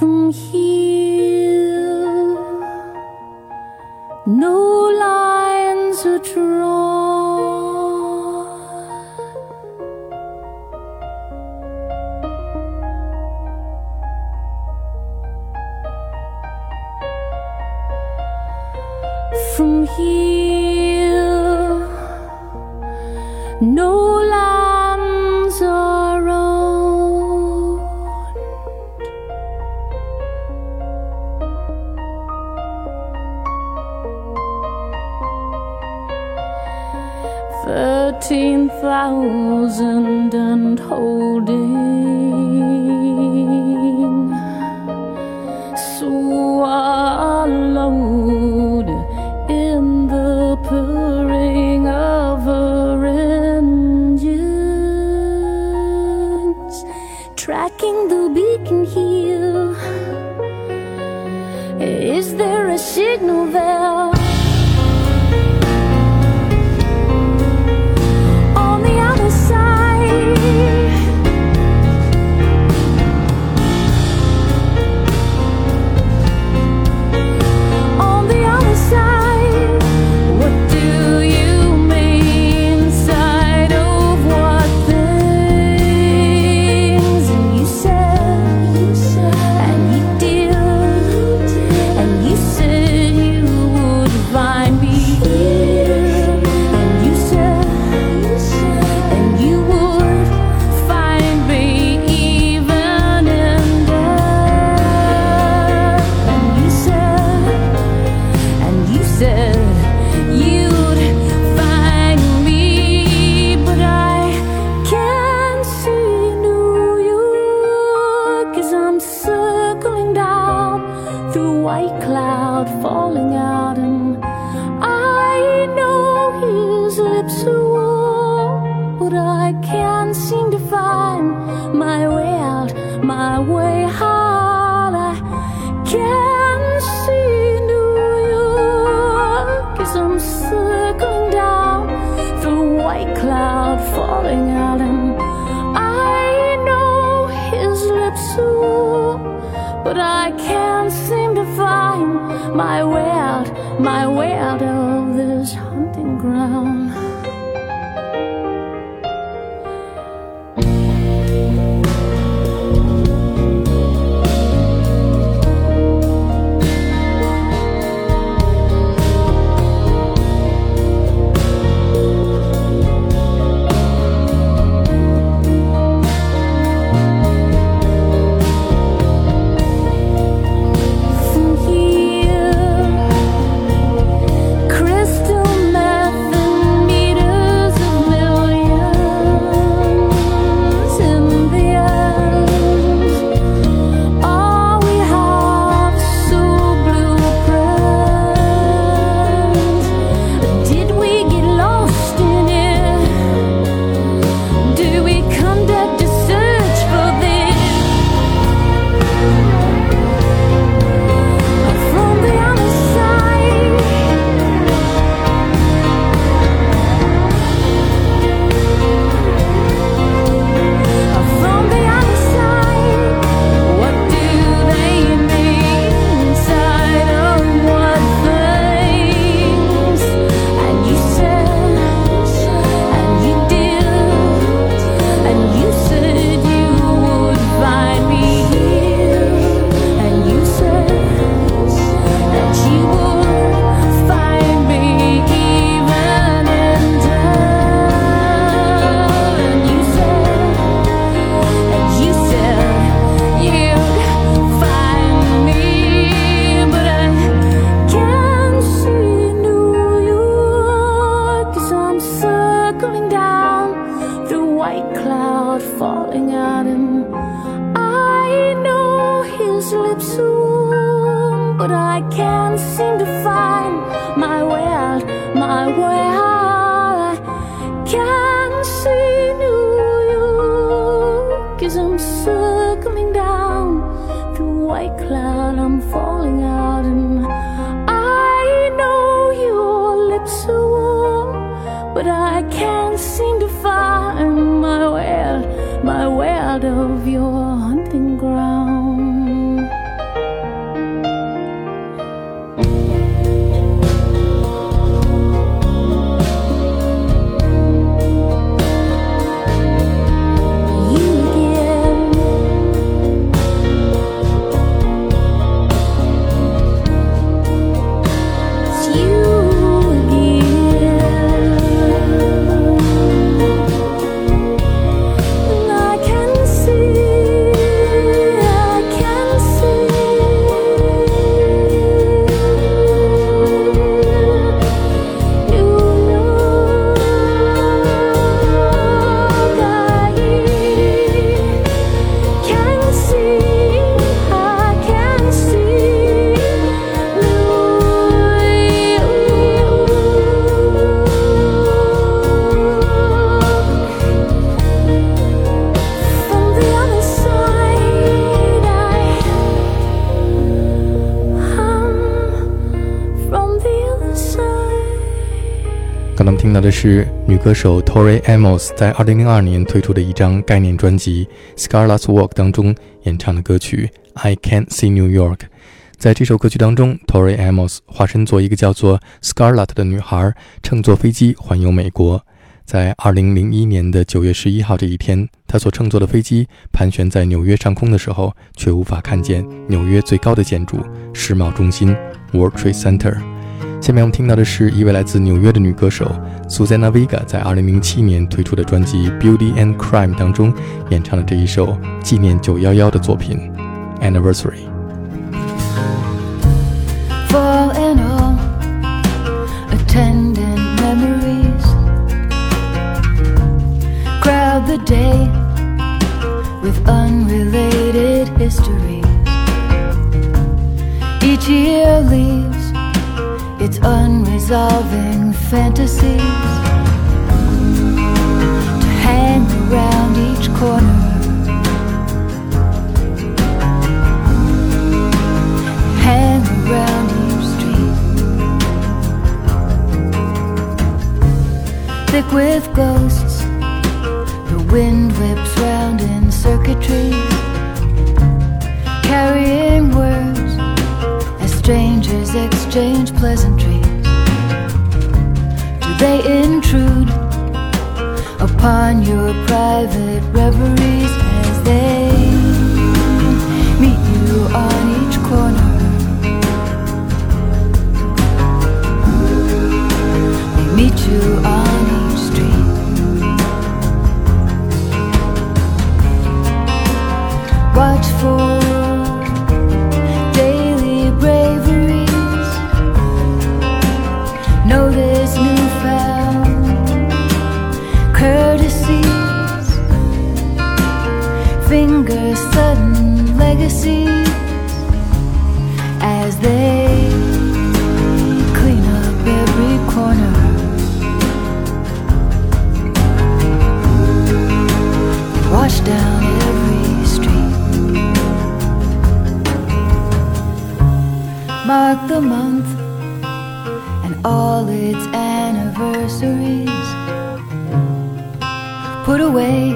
from here. thirteen thousand and holding. circling down through white cloud falling out and my way. but I can't seem to find my world, my world of yours. 是女歌手 Tori Amos 在2002年推出的一张概念专辑《Scarlet's Walk》当中演唱的歌曲《I Can't See New York》。在这首歌曲当中，Tori Amos 化身做一个叫做 Scarlet 的女孩，乘坐飞机环游美国。在2001年的9月11号这一天，她所乘坐的飞机盘旋在纽约上空的时候，却无法看见纽约最高的建筑——世贸中心 （World Trade Center）。下面我们听到的是一位来自纽约的女歌手 Suzanne Vega 在2007年推出的专辑《Beauty and Crime》当中演唱的这一首纪念911的作品《Anniversary》。the. Each year leaves its unresolving fantasies to hang around each corner. Hang around each street. Thick with ghosts, the wind whips round in circuitry, carrying words exchange pleasantries? Do they intrude upon your private reveries as they Down every street. Mark the month and all its anniversaries. Put away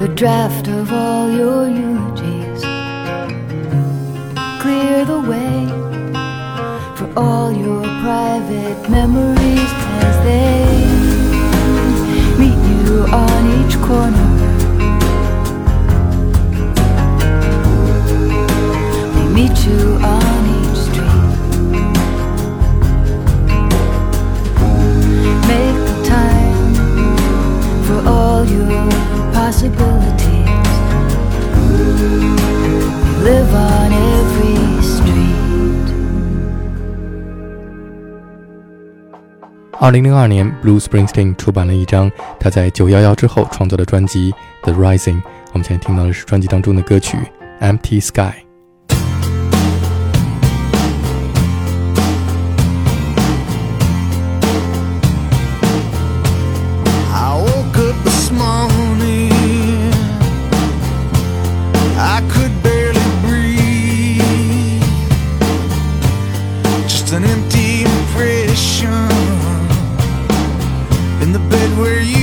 the draft of all your eulogies. Clear the way for all your private your possibilities. Live on every street. 二零零二年，Blue Springsteen 出版了一张他在九幺幺之后创作的专辑《The Rising》。我们现在听到的是专辑当中的歌曲《Empty Sky》。Sky. I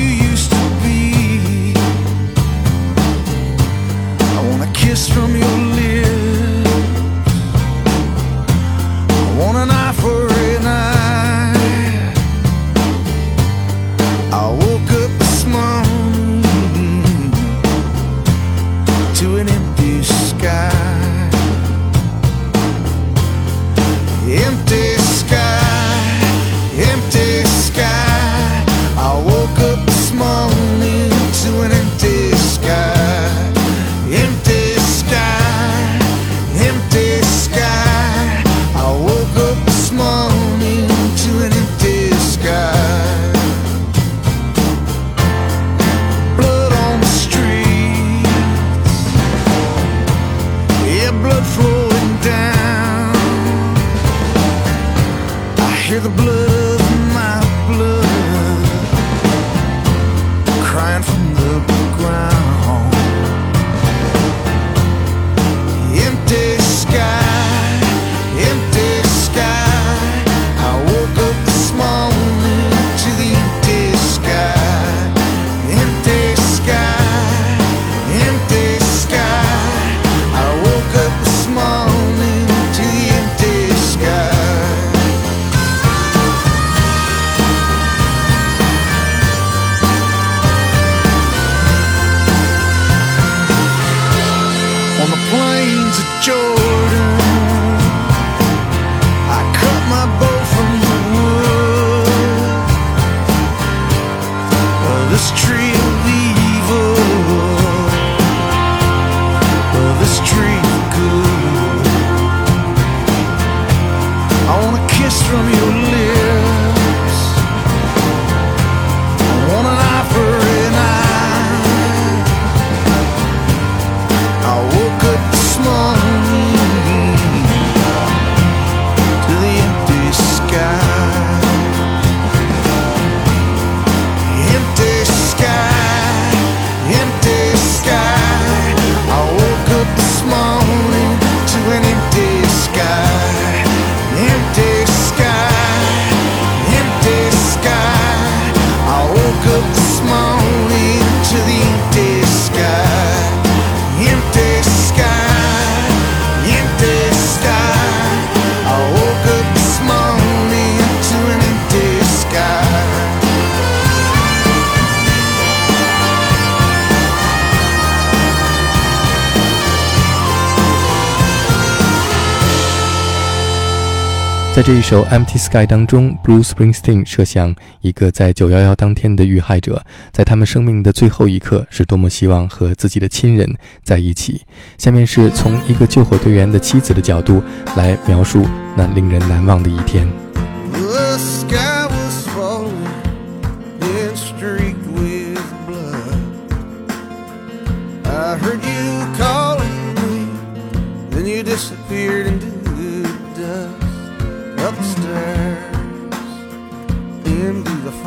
在这一首《Empty Sky》当中，Bruce Springsteen 设想一个在九幺幺当天的遇害者，在他们生命的最后一刻是多么希望和自己的亲人在一起。下面是从一个救火队员的妻子的角度来描述那令人难忘的一天。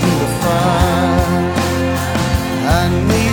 strength give us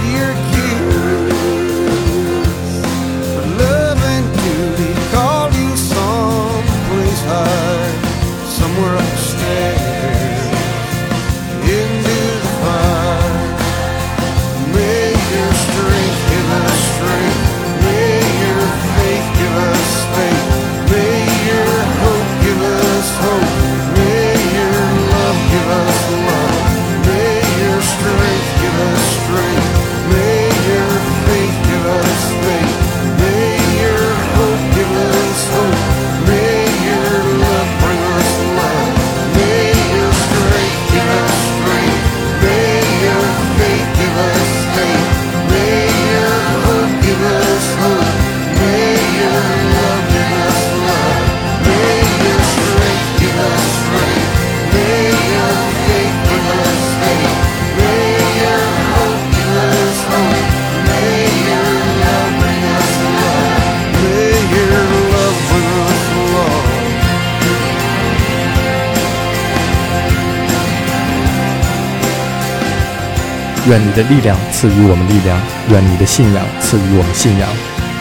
愿你的力量赐予我们力量，愿你的信仰赐予我们信仰，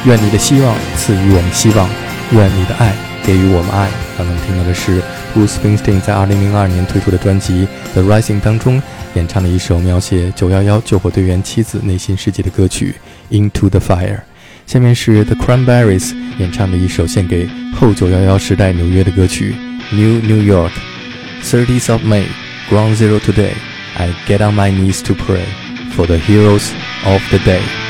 愿你的希望赐予我们希望，愿你的爱给予我们爱。刚刚听到的是 Bruce Springsteen 在2002年推出的专辑《The Rising》当中演唱的一首描写911救火队员妻子内心世界的歌曲《Into the Fire》。下面是 The Cranberries 演唱的一首献给后911时代纽约的歌曲《New New York》。30th of May, Ground Zero today. I get on my knees to pray for the heroes of the day.